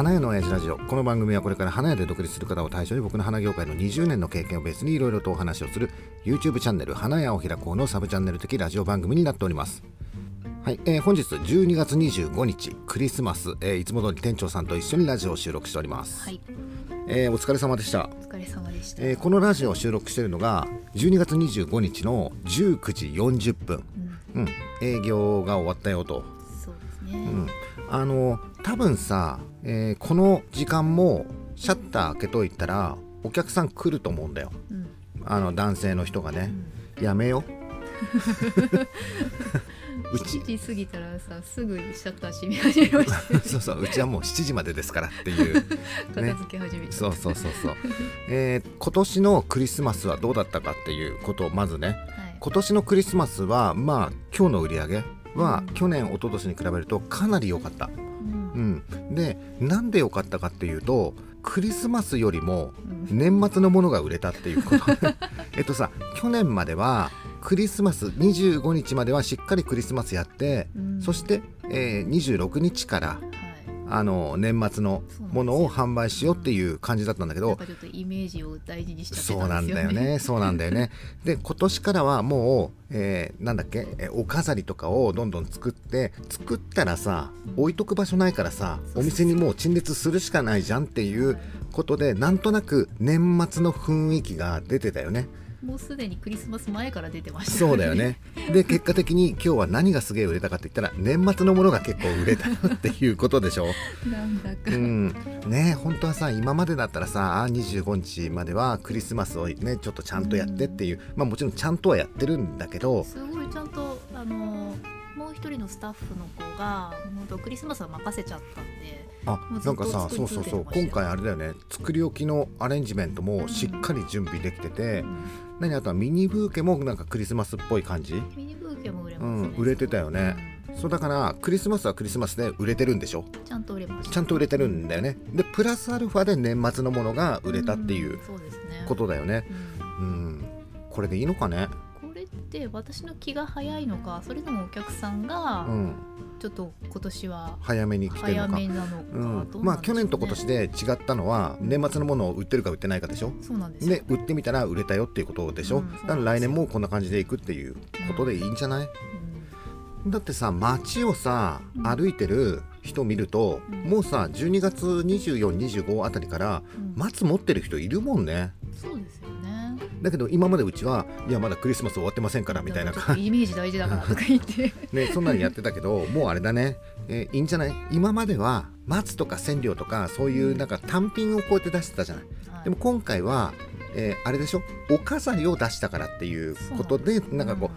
花屋の親父ラジオ。この番組はこれから花屋で独立する方を対象に僕の花業界の20年の経験をベースにいろいろとお話をする YouTube チャンネル花屋を開こうのサブチャンネル的ラジオ番組になっております。はい、えー、本日12月25日クリスマス、えー、いつも通り店長さんと一緒にラジオを収録しております、はい。えー、お疲れ様でした。お疲れ様でした、えー、このラジオを収録しているのが12月25日の19時40分、うん、うん、営業が終わったよと。そうですね、うん、あの多分さ、えー、この時間もシャッター開けといたらお客さん来ると思うんだよ、うん、あの男性の人がね、うん、やめよう。ち。7時過ぎたらさすぐシャッター閉め始めました そうそううちはもう7時までですからっていう、ね、片付け始めそうそうそうそう、えー、今年のクリスマスはどうだったかっていうことをまずね、はい、今年のクリスマスはまあ今日の売り上げは去年一昨年に比べるとかなり良かった、うん、うん、でなんで良かったかっていうとクリスマスよりも年末のものが売れたっていうこと えっとさ去年まではクリスマス25日まではしっかりクリスマスやって、うん、そして、えー、26日からあの年末のものを販売しようっていう感じだったんだけどちょっとイメージを大事にしそうなんだよね。そうなんだよね。で今年からはもう、えー、なんだっけ、えお飾りとかをどんどん作って作ったらさ置いとく場所ないからさお店にもう陳列するしかないじゃんっていうことでなんとなく年末の雰囲気が出てたよねもうすでにクリスマス前から出てました、ね、そうだよね。で結果的に今日は何がすげえ売れたかって言ったら年末のものが結構売れたよっていうことでしょ。なんだか、うん、ね本当はさ今までだったらさ25日まではクリスマスをねちょっとちゃんとやってっていう、うん、まあもちろんちゃんとはやってるんだけどすごいちゃんとあのもう一人のスタッフの子が本当クリスマスは任せちゃったんであなんかさそうそうそう今回あれだよね。作り置きのアレンジメントもしっかり準備できてて、うん。何あとはミニブーケもなんかクリスマスっぽい感じ？ミニブーケも売れます、ね、うん、売れてたよね、うん、そうだからクリスマスはクリスマスで売れてるんでしょ？ちゃんと売れます。ちゃんと売れてるんだよね。でプラスアルファで年末のものが売れたっていうことだよね、うん、うん、これでいいのかね？って私の気が早いのかそれともお客さんが、うん。ちょっと今年は早めに来てるのか。うん、まあ去年と今年で違ったのは年末のものを売ってるか売ってないかでしょ？そうなんですで売ってみたら売れたよっていうことでしょ、うん、だから来年もこんな感じでいくっていうことでいいんじゃない、うん、だってさ街をさ歩いてる人見ると、もうさ12月2425あたりから松持ってる人いるもんね、そうですよだけど今までうちはいやまだクリスマス終わってませんからみたいなイメージ大事だからとか言って。ねそんなにやってたけどもうあれだね、えー、いいんじゃない？今までは松とか千両とかそういうなんか単品をこうやって出してたじゃない、はい、でも今回はえー、あれでしょ？お飾りを出したからっていうことでなんかこ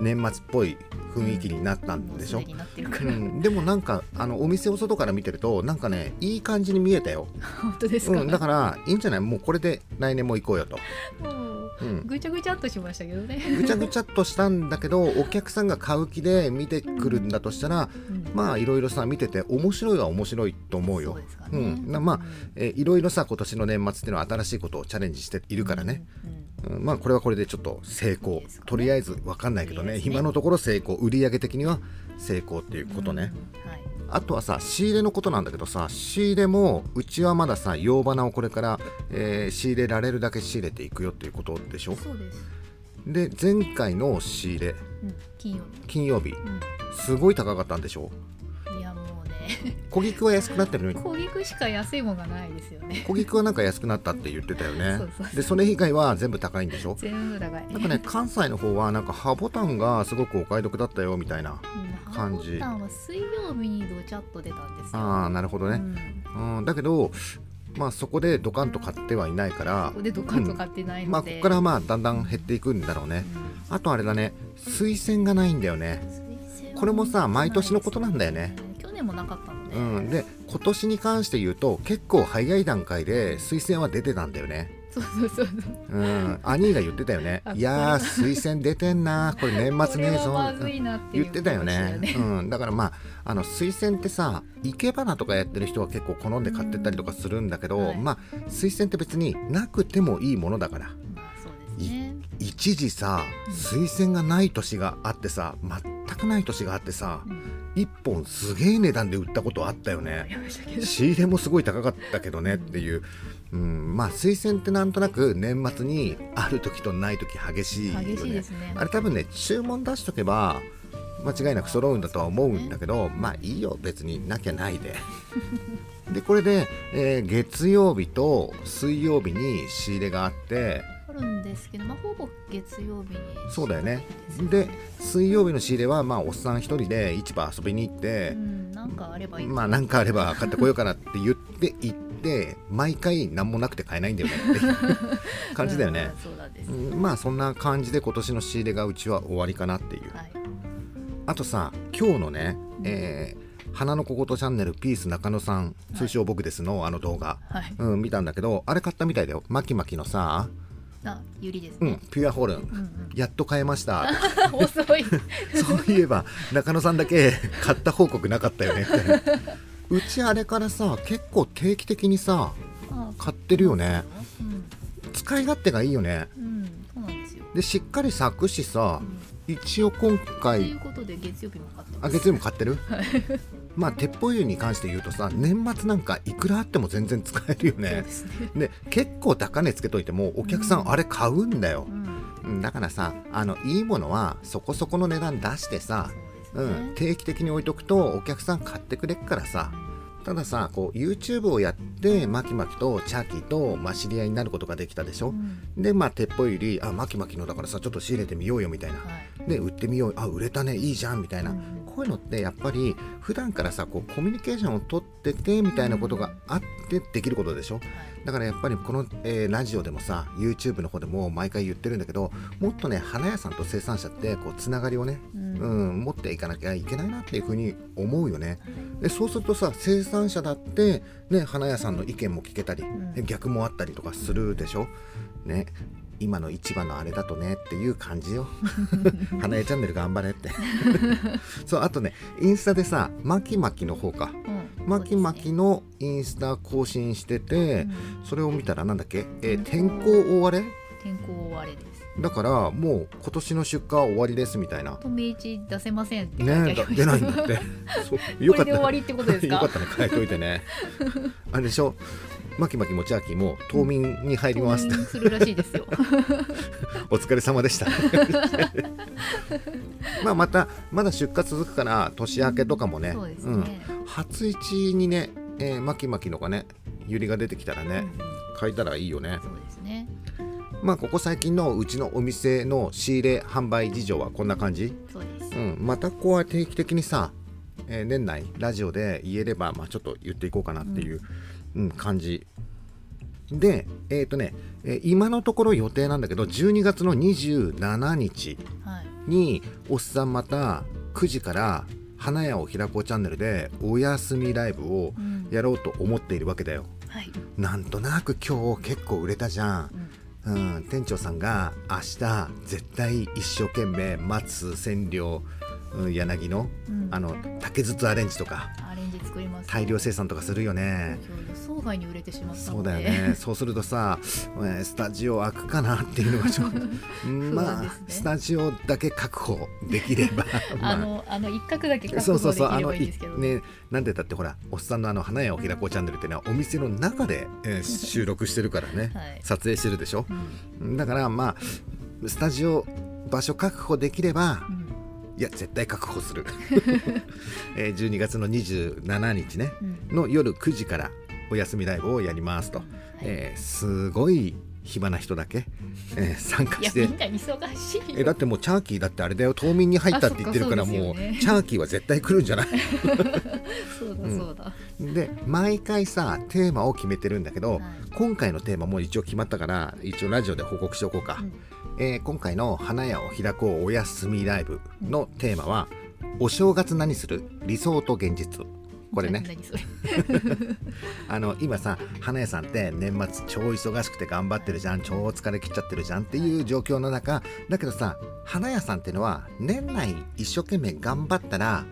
う、年末っぽい雰囲気になったんでしょ、うん、でもなんかあのお店を外から見てるとなんかねいい感じに見えたよ。本当ですか、うん、だからいいんじゃない？もうこれで来年も行こうよと。うん、ぐちゃぐちゃっとしましたけどね。ぐちゃぐちゃっとしたんだけどお客さんが買う気で見てくるんだとしたら、うん、まあいろいろさ見てて面白いは面白いと思うよ。うね、うん、まあ、えいろいろさ今年の年末っていうのは新しいことをチャレンジしているからね、うん。まあこれはこれでちょっと成功。とりあえず分かんないけどね、ね、今のところ成功。売上的には成功っていうことね。はい。あとはさ仕入れのことなんだけどさ仕入れもうちはまださ洋花をこれから、えー、仕入れられるだけ仕入れていくよっていうことでしょ？そうです。で前回の仕入れ、うん、金曜日。金曜日、うん、すごい高かったんでしょ？ね。小菊は安くなってるの？に小菊しか安いものがないですよね。小菊はなんか安くなったって言ってたよね。でそれ以外は全部高いんでしょ？全部高い。なんかね関西の方はなんかハボタンがすごくお買い得だったよみたいな感じ、うん、ハボタンは水曜日にどちゃっと出たんですよああなるほどね、うん、うん、だけどまあそこでドカンと買ってはいないから。ここでドカンと買ってないので、まあここからまあだんだん減っていくんだろうね、あとあれだね。推薦がないんだよね。これもさ毎年のことなんだよねもなかったので、うん、で今年に関して言うと結構早い段階で推薦は出てたんだよね。そうそうそうう。ん、兄が言ってたよね。いや推薦出てんな、これ年末ね、そう言ってたよね。うん、だからまあ、あの推薦ってさ、生け花とかやってる人は結構好んで買ってったりとかするんだけど、はい、まあ推薦って別になくてもいいものだから。一時さ推薦がない年があってさ全くない年があってさ、うん、1本すげえ値段で売ったことあったよね。仕入れもすごい高かったけどねっていう、うん、まあ推薦ってなんとなく年末にある時とない時激しいよね。ね。あれ多分ね注文出しとけば間違いなく揃うんだとは思うんだけど、まあいいよ。別になきゃないで。でこれで、えー月曜日と水曜日に仕入れがあってあるんですけど、まあ、ほぼ月曜日にそうだよね。で水曜日の仕入れはまあおっさん一人で市場遊びに行ってう、ん、なんかあればいい。まあ何かあれば買ってこようかなって言って 行って毎回何もなくて買えないんだよねっていう 感じだよね。うん、まあそんな感じで今年の仕入れがうちは終わりかなっていう。はい。あとさ今日のね、えー花の小言チャンネルピース中野さん通称僕ですのあの動画、はい。うん、見たんだけどあれ買ったみたいだよ。マキマキのさ、あゆりですうんね、、ピュアホルン、うんうん。やっと買えました。遅い。そういえば中野さんだけ買った報告なかったよね。っ てうちあれからさ結構定期的にさあ買ってるよね。うん、使い勝手がいいよね。うん、そうなんですよ、でしっかり咲くしさうん、一応今とい回うことで月曜日も買ってあ月曜日も買ってる？まあ鉄砲湯に関して言うとさ年末なんかいくらあっても全然使えるよね。ですね、で結構高値つけといてもお客さうん。んあれ買うんだよ。う、ん、うんだからさあのいいものはそこそこの値段出してさそうね、うん、定期的に置いとくとお客さん買ってくれっからさ。たださこう YouTube をやってマキマキとチャーキーと、まあ、知り合いになることができたでしょ、うん。でまあ鉄砲よりあマキマキのだからさちょっと仕入れてみようよみたいな。はい。で売ってみよう。あ売れたね。いいじゃん。みたいな、うんこういうのってやっぱり普段からさこうコミュニケーションを取っててみたいなことがあってできることでしょ？はい。だからやっぱりこの、えーラジオでもさ YouTube の方でも毎回言ってるんだけどもっとね花屋さんと生産者ってこうつながりをね、うん。うん、持っていかなきゃいけないなっていうふうに思うよね。でそうするとさ生産者だって、ね、花屋さんの意見も聞けたり、ん。逆もあったりとかするでしょ？ね今の市場のあれだとねっていう感じよ。花屋チャンネル頑張れって。そうあとねインスタでさマキマキの方か。うん。マキマキそうですねのインスタ更新してて、うん。それを見たらなんだっけ、えー天候大荒れ？天候終われです。だからもう今年の出荷は終わりですみたいな。と明治出せませんってね出ないんだって。そう。よかったこれで終わりってことですか？よかったね。変えといてね。あれでしょ？マキマキもチャーキーも冬眠に入ります。って冬眠するらしいですよ。お疲れ様でした。まあまたまだ出荷続くから年明けとかもね,、そうですん。ね、初市にね、えー、マキマキのがねユリが出てきたらね、うん買えたらいいよね。そうですね。まあここ最近のうちのお店の仕入れ販売事情はこんな感じ？そうです、うん、またここは定期的にさ、えー年内ラジオで言えれば、まあ、ちょっと言っていこうかなっていう、うん感じ。でえっ、とね、えー今のところ予定なんだけど12月の27日はい。におっさんまた9時から花屋を開こうチャンネルでお休みライブをうん。やろうと思っているわけだよ。はい、なんとなく今日結構売れたじゃん。うん。うん、店長さんが明日絶対一生懸命松千両、うん、柳のうん。あの竹筒アレンジとかアレンジ作ります大量生産とかするよね。外に売れてしまったそうのでだよね。そうするとさ、えースタジオ開くかなっていうのがちょっと まあ、スタジオだけ確保できれば まあ。のあの一角だけ確そうそうそうあ保できればいいんですけど。ねなんでだってほらおっさんのあの花屋を開こうチャンネルっていうのはお店の中で、えー収録してるからね、はい。撮影してるでしょ？うん。だからまあスタジオ場所確保できればうん。いや絶対確保する、えー12月の27日ね。うん。の夜9時からお休みライブをやりますと、はい。えーすごい暇な人だけ、えー参加して。えだってもうチャーキーだってあれだよ。冬眠に入ったって言ってるからもうね。チャーキーは絶対来るんじゃない。そうだそうだ、で毎回さテーマを決めてるんだけど、はい。今回のテーマも一応決まったから一応ラジオで報告しておこうか、うん。えー今回の花屋を開こうお休みライブのテーマは、お正月何する？理想と現実これね。あの今さ花屋さんって年末超忙しくて頑張ってるじゃん超疲れ切っちゃってるじゃんっていう状況の中だけどさ花屋さんっていうのは年内一生懸命頑張ったら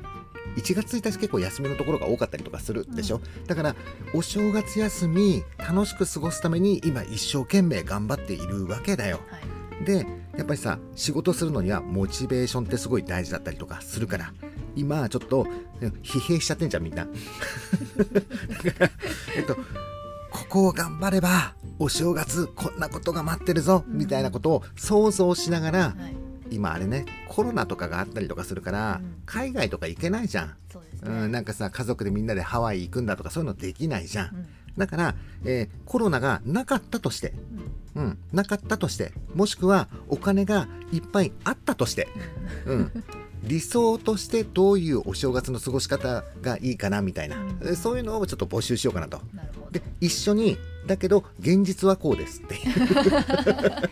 1月1日結構休みのところが多かったりとかするでしょ、だからお正月休み楽しく過ごすために今一生懸命頑張っているわけだよ。はい。でやっぱりさ仕事するのにはモチベーションってすごい大事だったりとかするから今ちょっと疲弊しちゃってんじゃんみんな。えっとここを頑張ればお正月こんなことが待ってるぞ、みたいなことを想像しながら、はい、今あれねコロナとかがあったりとかするから、うん、海外とか行けないじゃん。う、ね、ん、なんかさ家族でみんなでハワイ行くんだとかそういうのできないじゃん、うん、だから、えー、コロナがなかったとして、うん、うん、なかったとしてもしくはお金がいっぱいあったとして、うん。理想としてどういうお正月の過ごし方がいいかなみたいな、うん、そういうのをちょっと募集しようかなと。なで一緒にだけど現実はこうですって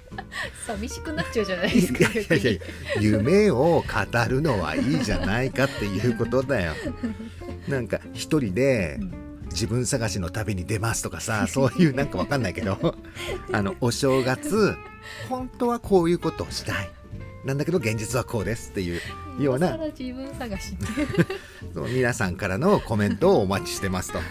寂しくなっちゃうじゃないですかいやいやいや夢を語るのはいいじゃないかっていうことだよ。なんか一人で自分探しの旅に出ますとかさ そういうなんかわかんないけど あのお正月本当はこういうことをしたい。なんだけど現実はこうですっていうような。自分探し 皆さんからのコメントをお待ちしてますと。は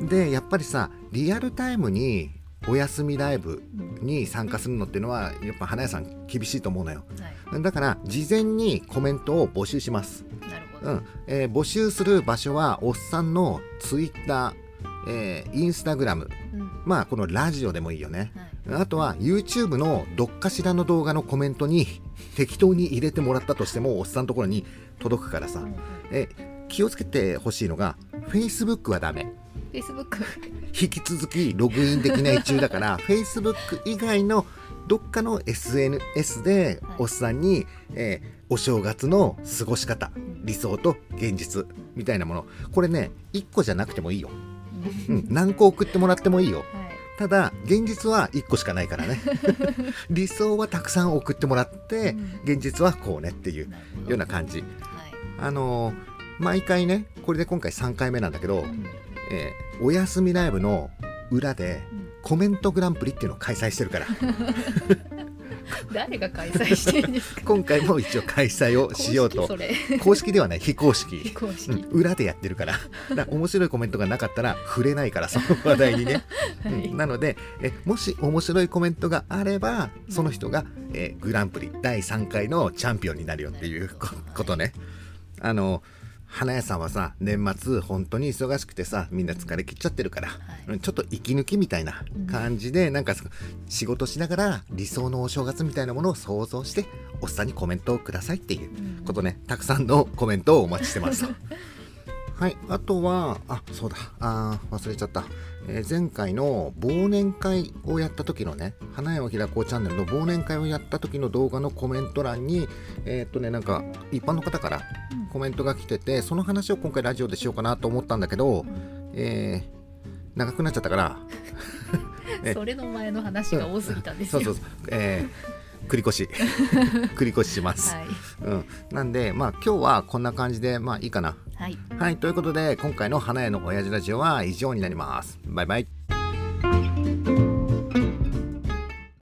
い、でやっぱりさリアルタイムにお休みライブに参加するのっていうのはやっぱ花屋さん厳しいと思うのよ、はい、だから事前にコメントを募集します。なるほど、うん。えー、募集する場所はおっさんのツイッター、えー、インスタグラム、うん、まあこのラジオでもいいよね、はい。あとは YouTube のどっかしらの動画のコメントに 適当に入れてもらったとしてもおっさんのところに届くからさ、え気をつけてほしいのが Facebook はダメ。Facebook 引き続きログインできない中だから Facebook 以外のどっかの SNS でおっさんに、えー、お正月の過ごし方理想と現実みたいなもの。これね1個じゃなくてもいいよ、うん、何個送ってもらってもいいよ、はい。ただ現実は1個しかないからね。理想はたくさん送ってもらって現実はこうねっていうような感じ、はい、あの毎回ねこれで今回3回目なんだけど、うん、えー、お休みライブの裏でコメントグランプリっていうのを開催してるから 誰が開催してるんですか？今回も一応開催をしようと。公式ではない。非公式。非公式、うん、裏でやってるから。だ面白いコメントがなかったら触れないからその話題にね、はい、うん、なのでえもし面白いコメントがあればその人が、えー、グランプリ第3回のチャンピオンになるよっていうことね。あの花屋さんはさ年末本当に忙しくてさみんな疲れきっちゃってるから、はい、ちょっと息抜きみたいな感じで、うん、なんか仕事しながら理想のお正月みたいなものを想像しておっさんにコメントをくださいっていうことね、たくさんのコメントをお待ちしてます はい、あとは、あ、そうだ、あ忘れちゃった。えー、前回の忘年会をやった時のね、花屋を開こうチャンネルの忘年会をやった時の動画のコメント欄に、えー、っとね、なんか一般の方からコメントが来てて、その話を今回ラジオでしようかなと思ったんだけど、えー、長くなっちゃったから それの前の話が多すぎたんですよ。そうそうそう。えー繰り越し。繰り越しします、はい、うん、なんでまあ今日はこんな感じでまあいいかなはい、はい、ということで今回の花屋の親父ラジオは以上になります。バイバイ。